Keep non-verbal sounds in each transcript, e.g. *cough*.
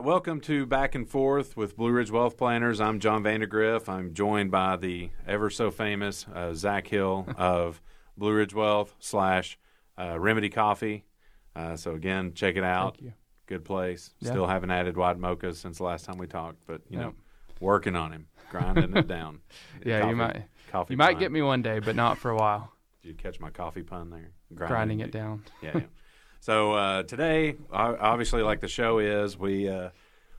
right, welcome to Back and Forth with Blue Ridge Wealth Planners. I'm John Vandergriff. I'm joined by the ever so famous uh, Zach Hill of Blue Ridge Wealth slash uh, Remedy Coffee. Uh, so again, check it out. Thank you. Good place. Yeah. Still haven't added white mochas since the last time we talked, but you Yep. know, working on him, grinding it down. *laughs* Yeah, Coffee- you might Coffee you might get me one day, but not for a while. Did you catch my coffee pun there? Grinding it down. yeah. yeah. So uh, today, obviously, like the show is, we uh,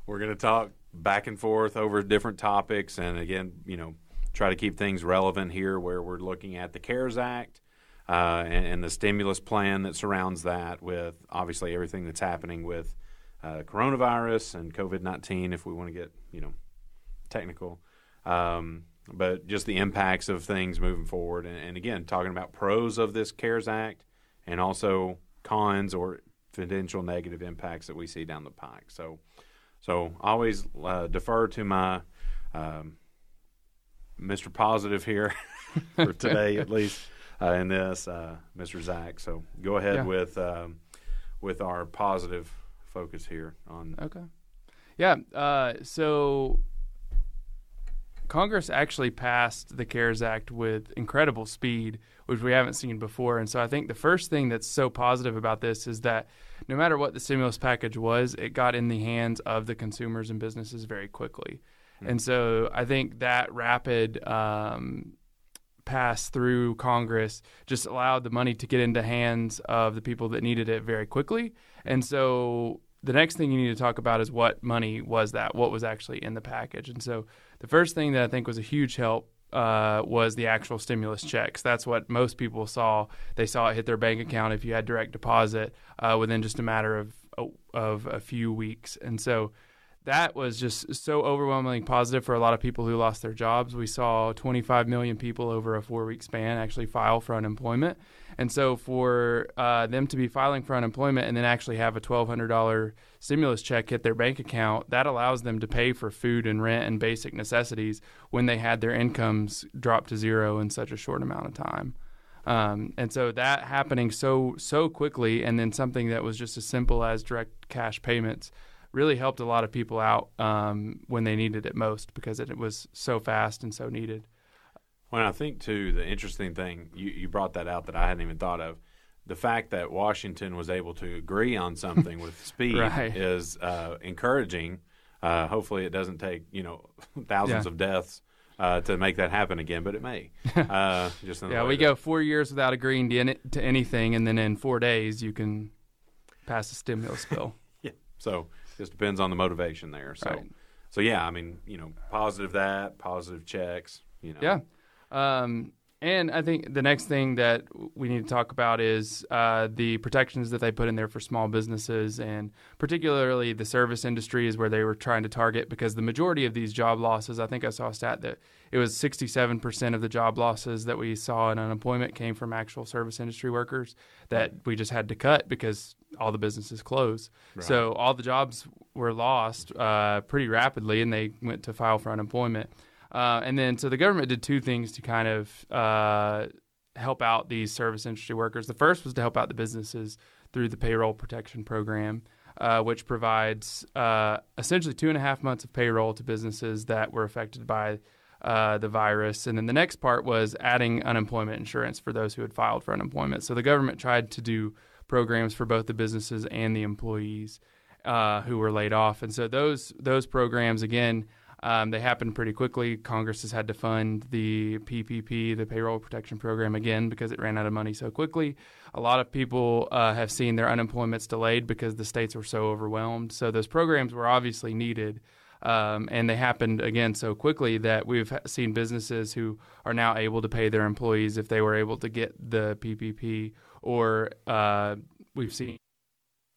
we're going to talk back and forth over different topics, and again, you know, try to keep things relevant here, where we're looking at the CARES Act uh, and, and the stimulus plan that surrounds that, with obviously everything that's happening with uh, coronavirus and COVID nineteen. If we want to get you know technical. Um, but just the impacts of things moving forward, and, and again, talking about pros of this CARES Act, and also cons or potential negative impacts that we see down the pike. So, so always uh, defer to my um, Mr. Positive here *laughs* for *laughs* today, at least uh, in this, uh, Mr. Zach. So go ahead Yeah. with um, with our positive focus here on. Okay. Yeah. Uh, so Congress actually passed the CARES Act with incredible speed, which we haven't seen before. And so I think the first thing that's so positive about this is that no matter what the stimulus package was, it got in the hands of the consumers and businesses very quickly. And so I think that rapid um, pass through Congress just allowed the money to get into hands of the people that needed it very quickly. And so the next thing you need to talk about is what money was that, what was actually in the package. And so the first thing that I think was a huge help uh, was the actual stimulus checks. That's what most people saw. They saw it hit their bank account if you had direct deposit uh, within just a matter of of a few weeks. And so that was just so overwhelmingly positive for a lot of people who lost their jobs. We saw 25 million people over a four week span actually file for unemployment. And so for uh, them to be filing for unemployment and then actually have a $1,200 stimulus check hit their bank account, that allows them to pay for food and rent and basic necessities when they had their incomes drop to zero in such a short amount of time. Um, and so that happening so so quickly, and then something that was just as simple as direct cash payments, really helped a lot of people out um, when they needed it most because it, was so fast and so needed. Well, I think too the interesting thing you, you brought that out that I hadn't even thought of. The fact that Washington was able to agree on something with *laughs* speed Right. is uh, encouraging. Uh, hopefully, it doesn't take you know *laughs* thousands Yeah. of deaths uh, to make that happen again, but it may. *laughs* Uh, just Yeah, we that- go four years without agreeing to, any, to anything, and then in four days you can pass a stimulus bill. Yeah, so just depends on the motivation there. So, Right. so yeah, I mean, you know, positive that, positive checks. You know, Yeah. Um, and I think the next thing that we need to talk about is uh, the protections that they put in there for small businesses, and particularly the service industry is where they were trying to target because the majority of these job losses, I think I saw a stat that it was 67% of the job losses that we saw in unemployment came from actual service industry workers that we just had to cut because all the businesses closed. So all the jobs were lost uh, pretty rapidly, and they went to file for unemployment. Uh, and then, so the government did two things to kind of uh, help out these service industry workers. The first was to help out the businesses through the payroll protection program, uh, which provides uh, essentially two and a half months of payroll to businesses that were affected by uh, the virus. And then the next part was adding unemployment insurance for those who had filed for unemployment. So the government tried to do programs for both the businesses and the employees uh, who were laid off. And so those those programs again. Um, they happened pretty quickly. Congress has had to fund the PPP, the Payroll Protection Program, again because it ran out of money so quickly. A lot of people uh, have seen their unemployments delayed because the states were so overwhelmed. So those programs were obviously needed. Um, and they happened again so quickly that we've seen businesses who are now able to pay their employees if they were able to get the PPP, or uh, we've seen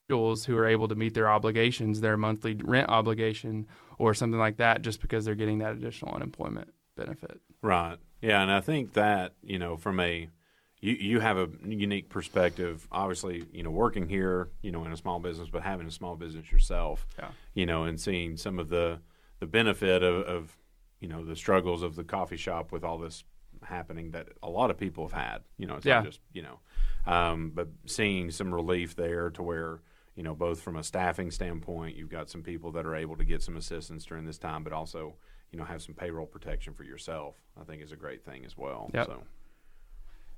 individuals who are able to meet their obligations, their monthly rent obligation, or something like that, just because they're getting that additional unemployment benefit. Right. Yeah, and I think that you know from a you you have a unique perspective. Obviously, you know, working here, you know, in a small business, but having a small business yourself, Yeah. you know, and seeing some of the the benefit of, of you know the struggles of the coffee shop with all this happening that a lot of people have had. You know, it's Yeah. not just you know, um, but seeing some relief there to where you know, both from a staffing standpoint, you've got some people that are able to get some assistance during this time, but also, you know, have some payroll protection for yourself. I think is a great thing as well. Yep. So.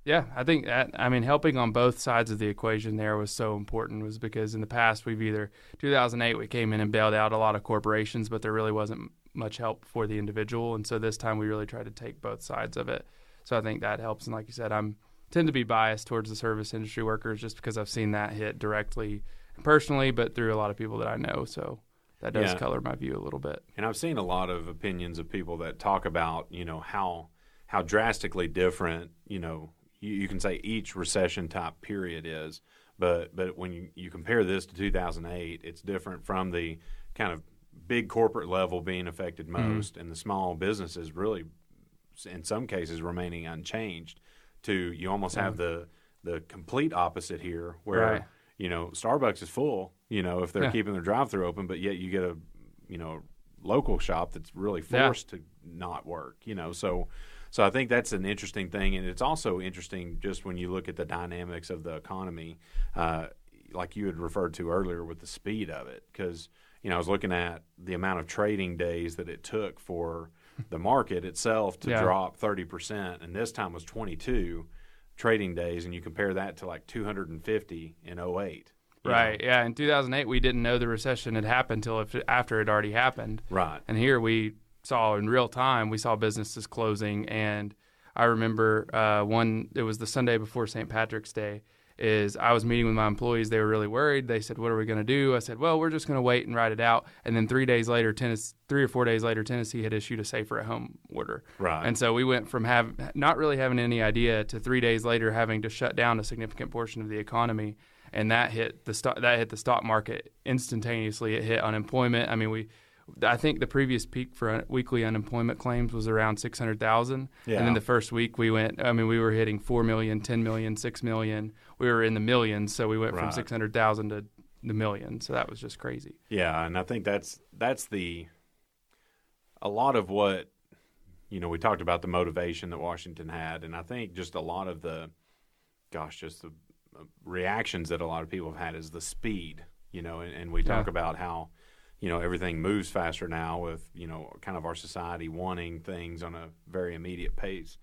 Yeah, I think that I mean helping on both sides of the equation there was so important was because in the past we've either 2008 we came in and bailed out a lot of corporations but there really wasn't much help for the individual and so this time we really try to take both sides of it. So I think that helps and like you said I'm tend to be biased towards the service industry workers just because I've seen that hit directly personally but through a lot of people that I know so that does Yeah. color my view a little bit. And I've seen a lot of opinions of people that talk about, you know, how how drastically different, you know, you, you can say each recession type period is, but but when you, you compare this to 2008, it's different from the kind of big corporate level being affected most, and the small businesses really, in some cases, remaining unchanged. To you almost have the the complete opposite here, where Right. you know Starbucks is full, you know, if they're Yeah. keeping their drive-through open, but yet you get a you know local shop that's really Yeah. forced to not work you know so so i think that's an interesting thing and it's also interesting just when you look at the dynamics of the economy uh, like you had referred to earlier with the speed of it because you know i was looking at the amount of trading days that it took for the market itself to Yeah. drop 30% and this time was 22 trading days and you compare that to like 250 in 08 you know? Right. Yeah. In 2008, we didn't know the recession had happened until after it already happened. right And here we saw in real time, we saw businesses closing. And I remember uh, one, it was the Sunday before St. Patrick's Day. Is I was meeting with my employees. They were really worried. They said, "What are we going to do?" I said, "Well, we're just going to wait and ride it out." And then three days later, Tennessee, three or four days later, Tennessee had issued a safer at home order. Right. And so we went from have not really having any idea to three days later having to shut down a significant portion of the economy, and that hit the stock that hit the stock market instantaneously. It hit unemployment. I mean, we. I think the previous peak for un- weekly unemployment claims was around 600,000. Yeah. And then the first week we went, I mean, we were hitting 4 million, 10 million, 6 million. We were in the millions. So we went from 600,000 to the million. So that was just crazy. Yeah, and I think that's that's the a lot of what you know we talked about the motivation that Washington had, and I think just a lot of the gosh, just the uh, reactions that a lot of people have had is the speed. You know, and, and we talk Yeah. about how you know everything moves faster now with you know kind of our society wanting things on a very immediate pace.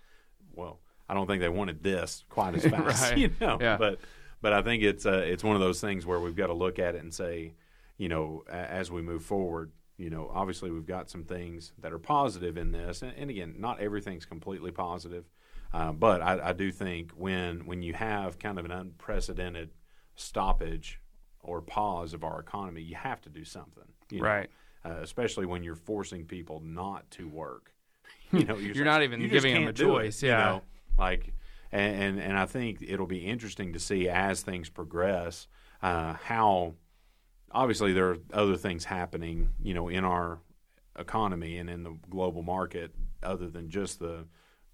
Well, I don't think they wanted this quite as *laughs* fast, Right. you know, Yeah. but but I think it's uh, it's one of those things where we've got to look at it and say, you know, a- as we move forward, you know, obviously we've got some things that are positive in this, and, and again, not everything's completely positive, uh, but I, I do think when when you have kind of an unprecedented stoppage or pause of our economy, you have to do something, you know, Right. Uh, especially when you're forcing people not to work. *laughs* You know, You're not even you giving them a can't it, choice, you yeah. know? like and, and and I think it'll be interesting to see as things progress uh, how obviously there are other things happening you know in our economy and in the global market other than just the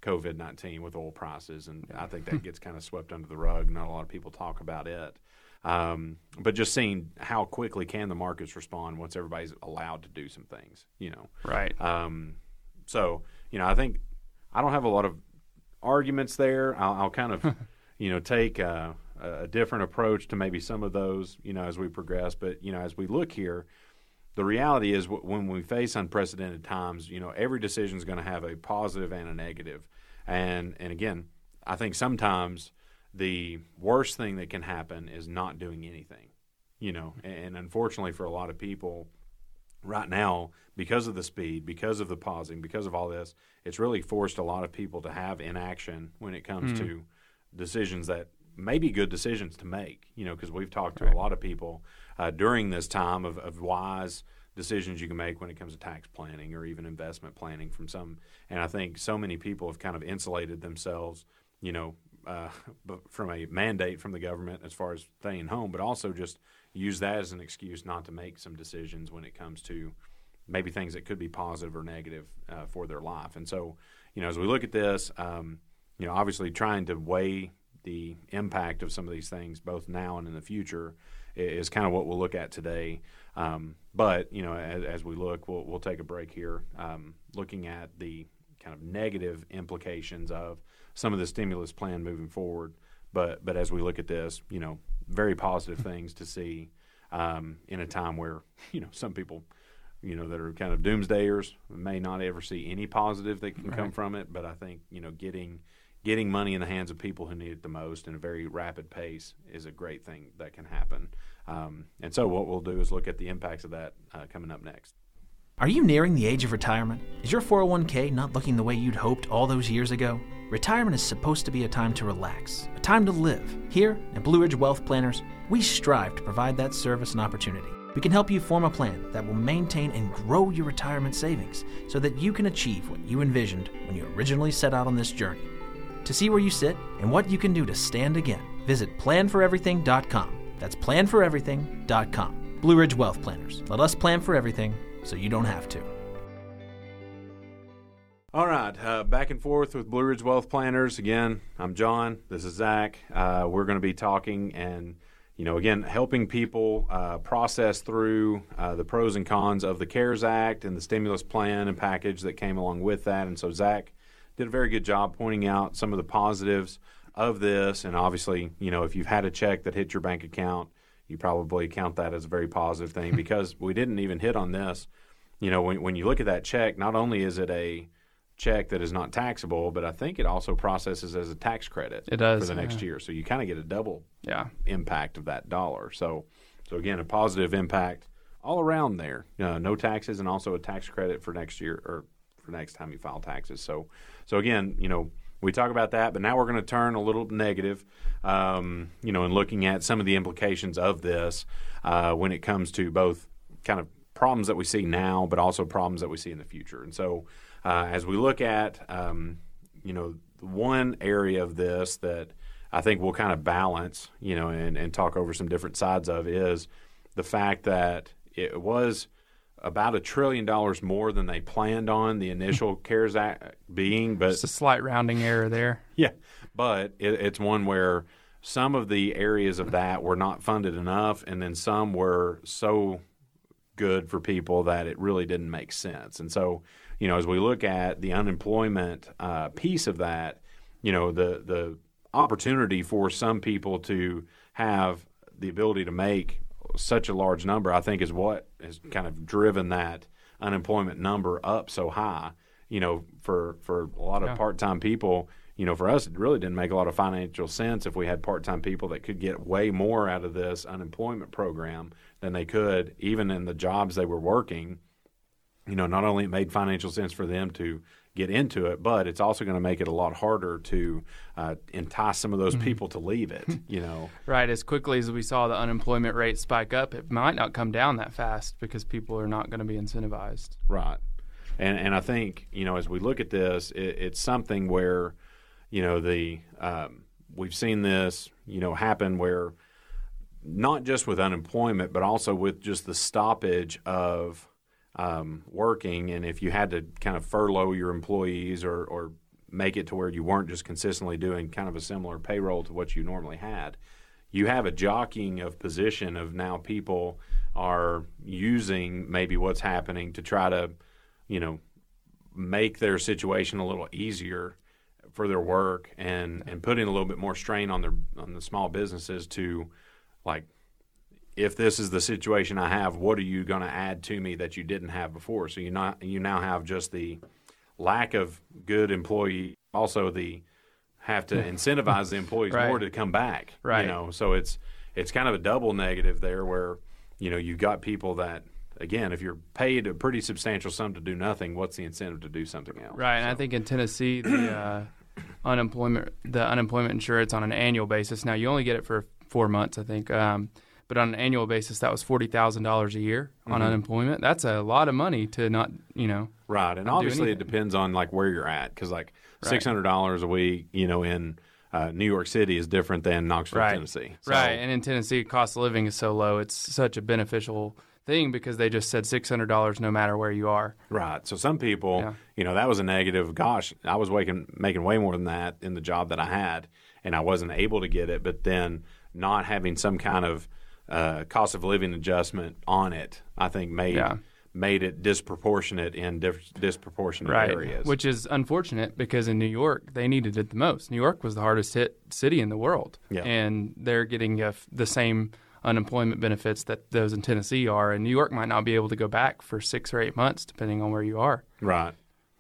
COVID nineteen with oil prices and I think that *laughs* gets kind of swept under the rug. Not a lot of people talk about it. Um, but just seeing how quickly can the markets respond once everybody's allowed to do some things, you know. Right. Um, so you know, I think I don't have a lot of arguments there. I'll, I'll kind of *laughs* you know take uh, a different approach to maybe some of those you know as we progress. But you know, as we look here, the reality is when we face unprecedented times, you know, every decision is going to have a positive and a negative. And and again, I think sometimes the worst thing that can happen is not doing anything. You know, and unfortunately for a lot of people, right now, because of the speed, because of the pausing, because of all this, it's really forced a lot of people to have inaction when it comes to decisions that may be good decisions to make. You know, because we've talked to Right. a lot of people uh, during this time of, of wise decisions you can make when it comes to tax planning or even investment planning from some. And I think so many people have kind of insulated themselves, you know, uh, from a mandate from the government as far as staying home, but also just use that as an excuse not to make some decisions when it comes to maybe things that could be positive or negative uh, for their life. And so, you know, as we look at this, um, you know, obviously trying to weigh the impact of some of these things both now and in the future is kind of what we'll look at today. Um, but you know, as, as we look, we'll we'll take a break here, um, looking at the kind of negative implications of some of the stimulus plan moving forward. But but as we look at this, you know, very positive things to see um, in a time where you know some people you know that are kind of doomsdayers may not ever see any positive that can right. come from it but i think you know getting getting money in the hands of people who need it the most in a very rapid pace is a great thing that can happen um, and so what we'll do is look at the impacts of that uh, coming up next are you nearing the age of retirement? Is your 401k not looking the way you'd hoped all those years ago? Retirement is supposed to be a time to relax, a time to live. Here at Blue Ridge Wealth Planners, we strive to provide that service and opportunity. We can help you form a plan that will maintain and grow your retirement savings so that you can achieve what you envisioned when you originally set out on this journey. To see where you sit and what you can do to stand again, visit planforeverything.com. That's planforeverything.com. Blue Ridge Wealth Planners. Let us plan for everything so you don't have to. All right, uh, back and forth with Blue Ridge Wealth Planners. Again, I'm John. This is Zach. Uh, we're going to be talking and, you know, again, helping people uh, process through uh, the pros and cons of the CARES Act and the stimulus plan and package that came along with that. And so Zach did a very good job pointing out some of the positives of this. And obviously, you know, if you've had a check that hit your bank account, you probably count that as a very positive thing *laughs* because we didn't even hit on this. You know, when, when you look at that check, not only is it a check that is not taxable, but I think it also processes as a tax credit it does, for the next yeah. year. So you kind of get a double yeah. impact of that dollar. So, so again, a positive impact all around there. Uh, no taxes and also a tax credit for next year or for next time you file taxes. So, so again, you know, we talk about that, but now we're going to turn a little negative, um, you know, and looking at some of the implications of this uh, when it comes to both kind of problems that we see now, but also problems that we see in the future. And so, uh, as we look at, um, you know, one area of this that I think we'll kind of balance, you know, and, and talk over some different sides of is the fact that it was – about a trillion dollars more than they planned on the initial *laughs* CARES Act being. But just a slight rounding error there. *laughs* Yeah, but it, it's one where some of the areas of that were not funded enough, and then some were so good for people that it really didn't make sense. And so, you know, as we look at the unemployment uh, piece of that, you know, the the opportunity for some people to have the ability to make such a large number, I think, is what has kind of driven that unemployment number up so high. You know, for for a lot of yeah. part time people, you know, for us, it really didn't make a lot of financial sense if we had part time people that could get way more out of this unemployment program than they could even in the jobs they were working. You know, not only it made financial sense for them to get into it, but it's also going to make it a lot harder to uh, entice some of those mm-hmm. people to leave it. *laughs* You know, right? As quickly as we saw the unemployment rate spike up, it might not come down that fast because people are not going to be incentivized. Right, and and I think you know as we look at this, it, it's something where you know the um, we've seen this you know happen where not just with unemployment, but also with just the stoppage of um, working, and if you had to kind of furlough your employees or, or make it to where you weren't just consistently doing kind of a similar payroll to what you normally had, you have a jockeying of position of now people are using maybe what's happening to try to, you know, make their situation a little easier for their work and and putting a little bit more strain on their on the small businesses to like if this is the situation I have, what are you going to add to me that you didn't have before? So you not you now have just the lack of good employee, also the have to incentivize the employees *laughs* right. more to come back. Right. You know, so it's it's kind of a double negative there where you know you've got people that again, if you're paid a pretty substantial sum to do nothing, what's the incentive to do something else? Right, and I think in Tennessee the uh, *clears throat* unemployment the unemployment insurance on an annual basis. Now you only get it for four months, I think. Um, but on an annual basis, that was forty thousand dollars a year on mm-hmm. unemployment. That's a lot of money to not, you know. Right, and obviously it depends on like where you're at, because like right. six hundred dollars a week, you know, in uh, New York City is different than Knoxville, right. Tennessee. So, right, and in Tennessee, cost of living is so low; it's such a beneficial thing because they just said six hundred dollars no matter where you are. Right. So some people, yeah. you know, that was a negative. Gosh, I was making making way more than that in the job that I had, and I wasn't able to get it. But then not having some kind of uh, cost of living adjustment on it, I think made yeah. made it disproportionate in disproportionate right. areas. Which is unfortunate because in New York they needed it the most. New York was the hardest hit city in the world, yeah. and they're getting the same unemployment benefits that those in Tennessee are, and New York might not be able to go back for six or eight months, depending on where you are. Right.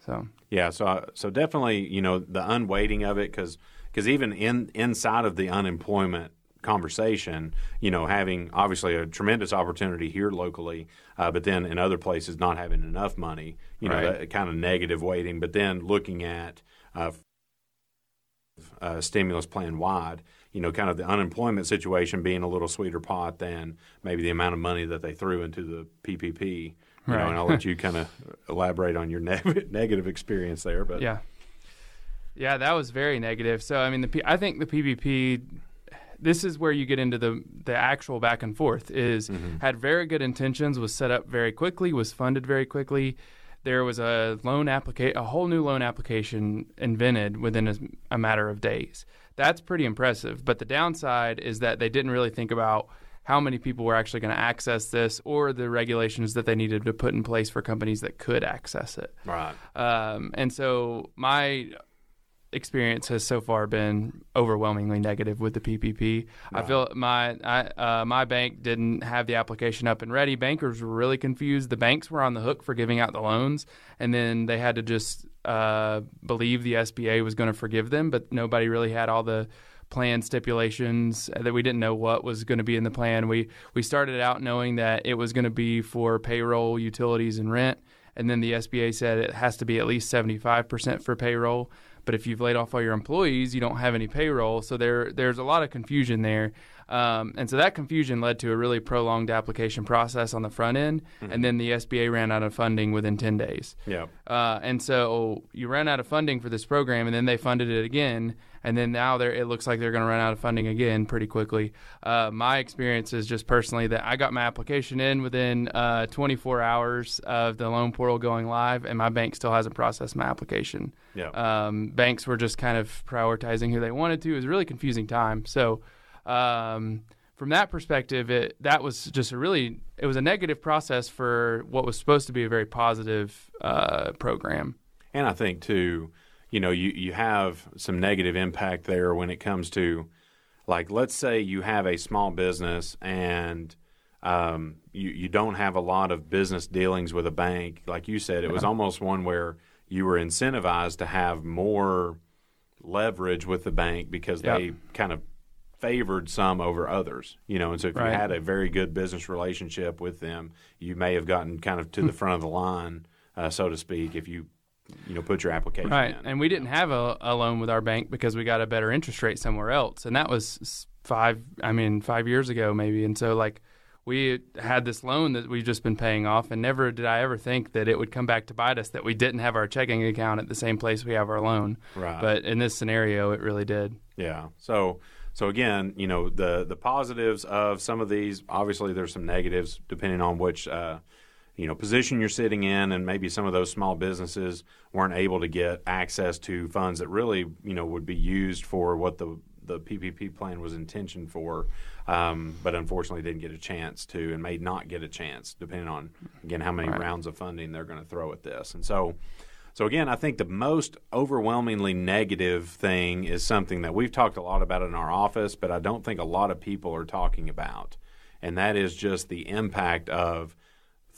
So Yeah, so uh, so definitely, you know, the unweighting of it because because even in inside of the unemployment conversation, you know, having obviously a tremendous opportunity here locally, uh, but then in other places not having enough money, you know, that kind of negative weighting. But then looking at uh, uh, stimulus plan wide, you know, kind of the unemployment situation being a little sweeter pot than maybe the amount of money that they threw into the PPP. You know, Right. and I'll let you kind of elaborate on your *laughs* ne- negative experience there. But yeah, yeah, that was very negative. So I mean, the P- I think the PPP. This is where you get into the the actual back and forth. Is had very good intentions, was set up very quickly, was funded very quickly. There was a loan applica- a whole new loan application invented within a, a matter of days. That's pretty impressive. But the downside is that they didn't really think about how many people were actually going to access this or the regulations that they needed to put in place for companies that could access it. right, Um, and so my experience has so far been overwhelmingly negative with the PPP. I feel my I, uh, my bank didn't have the application up and ready. Bankers were really confused. The banks were on the hook for giving out the loans, and then they had to just uh, believe the SBA was going to forgive them, but nobody really had all the plan stipulations that we didn't know what was going to be in the plan. We we started out knowing that it was going to be for payroll, utilities, and rent. And then the SBA said it has to be at least 75% for payroll. But if you've laid off all your employees, you don't have any payroll. So there, there's a lot of confusion there. Um, and so that confusion led to a really prolonged application process on the front end. And then the SBA ran out of funding within 10 days. yeah, Uh, and so you ran out of funding for this program, and then they funded it again, and then now they're, it looks like they're going to run out of funding again pretty quickly. Uh, my experience is just personally that I got my application in within uh, 24 hours of the loan portal going live, and my bank still hasn't processed my application. yeah. Um, banks were just kind of prioritizing who they wanted to. It was a really confusing time. So, um, from that perspective, it that was just a really it was a negative process for what was supposed to be a very positive uh, program. And I think too, you know, you, you have some negative impact there when it comes to, like, let's say you have a small business and um, you you don't have a lot of business dealings with a bank. Like you said, it was almost one where you were incentivized to have more leverage with the bank because Yep. they kind of favored some over others, you know. And so if Right. you had a very good business relationship with them, you may have gotten kind of to the front of the line, uh, so to speak, if you you know put your application Right. in. And we didn't have a, a loan with our bank because we got a better interest rate somewhere else. And that was five, I mean, five years ago maybe. And so, like, we had this loan that we've just been paying off. And never did I ever think that it would come back to bite us that we didn't have our checking account at the same place we have our loan. Right. But in this scenario, it really did. Yeah. So so again, you know, the the positives of some of these, obviously there's some negatives depending on which uh, you know, position you're sitting in and maybe some of those small businesses weren't able to get access to funds that really, you know, would be used for what the the PPP plan was intentioned for, um, but unfortunately didn't get a chance to, and may not get a chance, depending on again how many Right. rounds of funding they're going to throw at this. And so, so again, I think the most overwhelmingly negative thing is something that we've talked a lot about in our office, but I don't think a lot of people are talking about, and that is just the impact of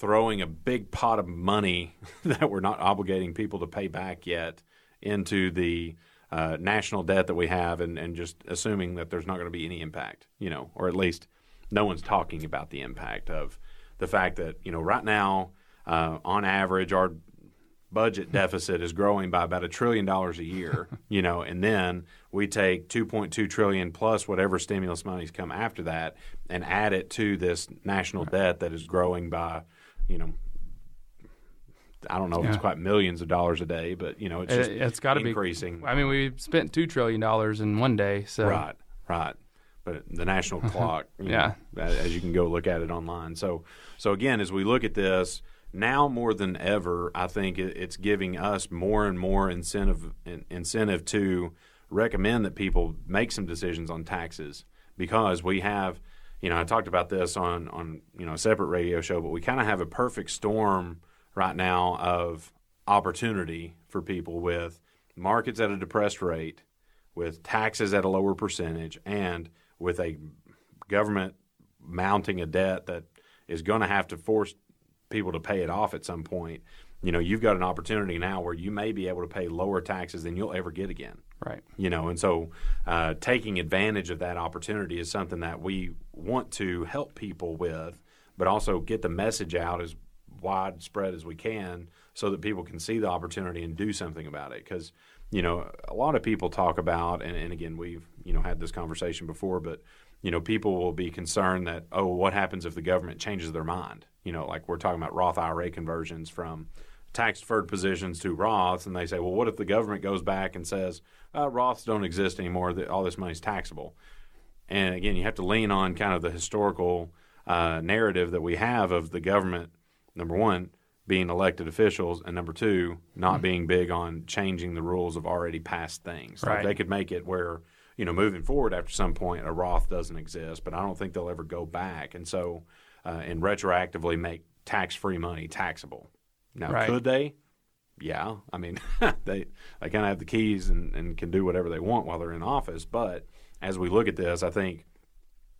throwing a big pot of money *laughs* that we're not obligating people to pay back yet into the uh, national debt that we have, and, and just assuming that there's not going to be any impact, you know, or at least no one's talking about the impact of the fact that you know right now, uh, on average, our budget deficit is growing by about a trillion dollars a year, *laughs* you know, and then we take 2.2 trillion plus whatever stimulus monies come after that and add it to this national debt that is growing by, you know, I don't know if it's quite millions of dollars a day, but you know, it's just It, has got to be increasing. I mean, we spent two trillion dollars in one day. So Right, right. But the national *laughs* clock, Yeah. know, as you can go look at it online. So, so again, as we look at this now more than ever, I think it, it's giving us more and more incentive in, incentive to recommend that people make some decisions on taxes because we have, you know, I talked about this on on you know a separate radio show, but we kind of have a perfect storm right now of opportunity for people with markets at a depressed rate with taxes at a lower percentage and with a government mounting a debt that is going to have to force people to pay it off at some point. You know, you've got an opportunity now where you may be able to pay lower taxes than you'll ever get again. Right. You know, and so uh, taking advantage of that opportunity is something that we want to help people with, but also get the message out as widespread as we can so that people can see the opportunity and do something about it. Because, you know, a lot of people talk about, and, and again, we've, you know, had this conversation before, but, you know, people will be concerned that, oh, what happens if the government changes their mind? You know, like we're talking about Roth IRA conversions from tax deferred positions to Roths, and they say, well, what if the government goes back and says, uh, Roths don't exist anymore, that all this money is taxable? And again, you have to lean on kind of the historical uh, narrative that we have of the government, number one, being elected officials, and number two, not mm-hmm. being big on changing the rules of already passed things. Right. Like they could make it where, you know, moving forward after some point, a Roth doesn't exist, but I don't think they'll ever go back. And so, uh, and retroactively make tax free money taxable. Now, right. could they? Yeah, I mean, *laughs* they they kind of have the keys and, and can do whatever they want while they're in office. But as we look at this, I think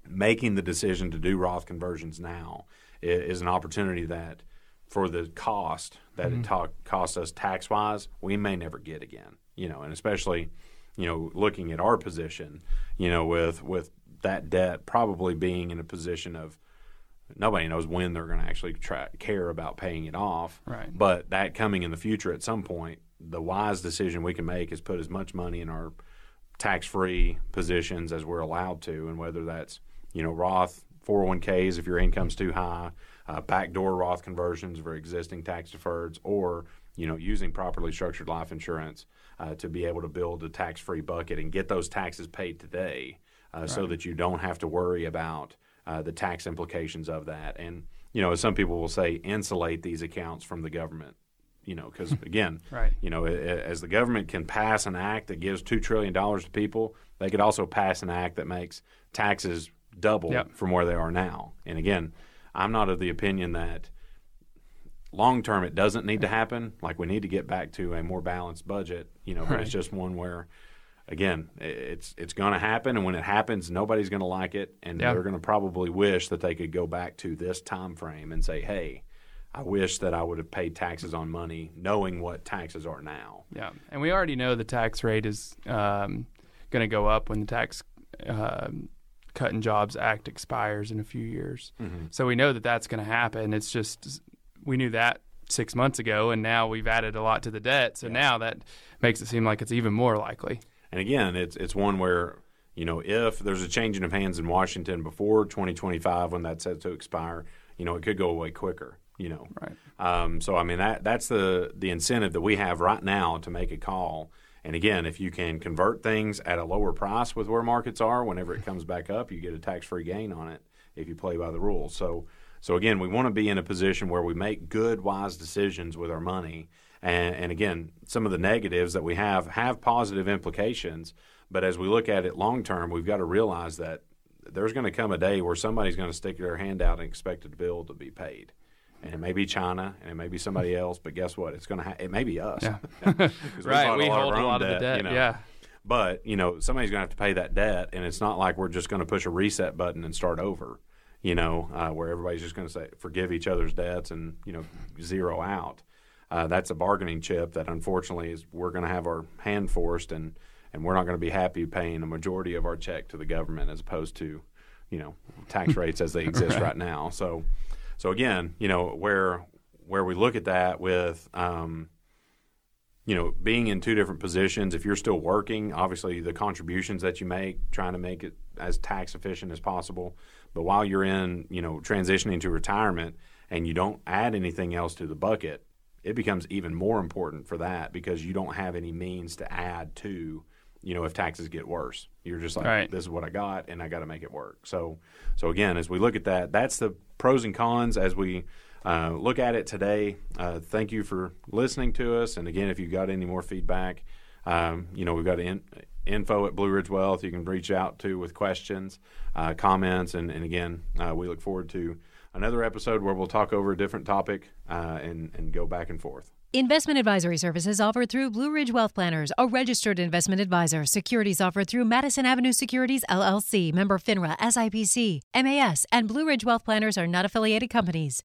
making the decision to do Roth conversions now is, is an opportunity that, for the cost that mm-hmm. it ta- costs us tax wise, we may never get again. You know, and especially, you know, looking at our position, you know, with with that debt probably being in a position of nobody knows when they're going to actually try, care about paying it off. Right. But that coming in the future at some point, the wise decision we can make is put as much money in our tax-free positions as we're allowed to, and whether that's you know Roth 401ks if your income's too high, uh, backdoor Roth conversions for existing tax deferreds, or you know using properly structured life insurance uh, to be able to build a tax-free bucket and get those taxes paid today, uh, right. so that you don't have to worry about uh, the tax implications of that. And you know, as some people will say, insulate these accounts from the government. You know, because *laughs* again, right. you know, as the government can pass an act that gives two trillion dollars to people, they could also pass an act that makes taxes double yep. from where they are now. And again, I'm not of the opinion that long term it doesn't need to happen. Like we need to get back to a more balanced budget. You know, but it's just one where again, it's it's going to happen, and when it happens, nobody's going to like it, and yeah. they're going to probably wish that they could go back to this time frame and say, "Hey, I wish that I would have paid taxes on money, knowing what taxes are now." Yeah, and we already know the tax rate is um, going to go up when the tax uh, Cut and Jobs Act expires in a few years. Mm-hmm. So we know that that's going to happen. It's just we knew that six months ago, and now we've added a lot to the debt. So yeah. now that makes it seem like it's even more likely. And again, it's it's one where you know if there's a changing of hands in Washington before 2025 when that's set to expire, you know it could go away quicker. You know, right? Um, so I mean that that's the the incentive that we have right now to make a call. And again, if you can convert things at a lower price with where markets are, whenever it comes back up, you get a tax free gain on it if you play by the rules. So so again, we want to be in a position where we make good, wise decisions with our money and, and again, some of the negatives that we have have positive implications. But as we look at it long term, we've got to realize that there's going to come a day where somebody's going to stick their hand out and expect a bill to be paid. And it may be China, and it may be somebody *laughs* else, but guess what? It's going to ha- it may be us. Yeah. *laughs* right. We, hold a lot debt, of the debt. You know? Yeah. But you know, somebody's going to have to pay that debt, and it's not like we're just going to push a reset button and start over. You know, uh, where everybody's just going to say forgive each other's debts and you know zero out uh, that's a bargaining chip that unfortunately is we're going to have our hand forced and and we're not going to be happy paying a majority of our check to the government as opposed to you know tax *laughs* rates as they exist right. right. now so so again you know where where we look at that with um, you know being in two different positions if you're still working obviously the contributions that you make trying to make it as tax efficient as possible but while you're in you know transitioning to retirement and you don't add anything else to the bucket it becomes even more important for that because you don't have any means to add to you know if taxes get worse. You're just like right. this is what i got and i got to make it work. So so again as we look at that that's the pros and cons as we uh, look at it today. Uh, thank you for listening to us. And again if you've got any more feedback um, you know we've got in, info at Blue Ridge Wealth. You can reach out to with questions, uh, comments, and, and again, uh, we look forward to another episode where we'll talk over a different topic uh, and, and go back and forth. Investment advisory services offered through Blue Ridge Wealth Planners, a registered investment advisor. Securities offered through Madison Avenue Securities LLC, member FINRA, SIPC, MAS, and Blue Ridge Wealth Planners are not affiliated companies.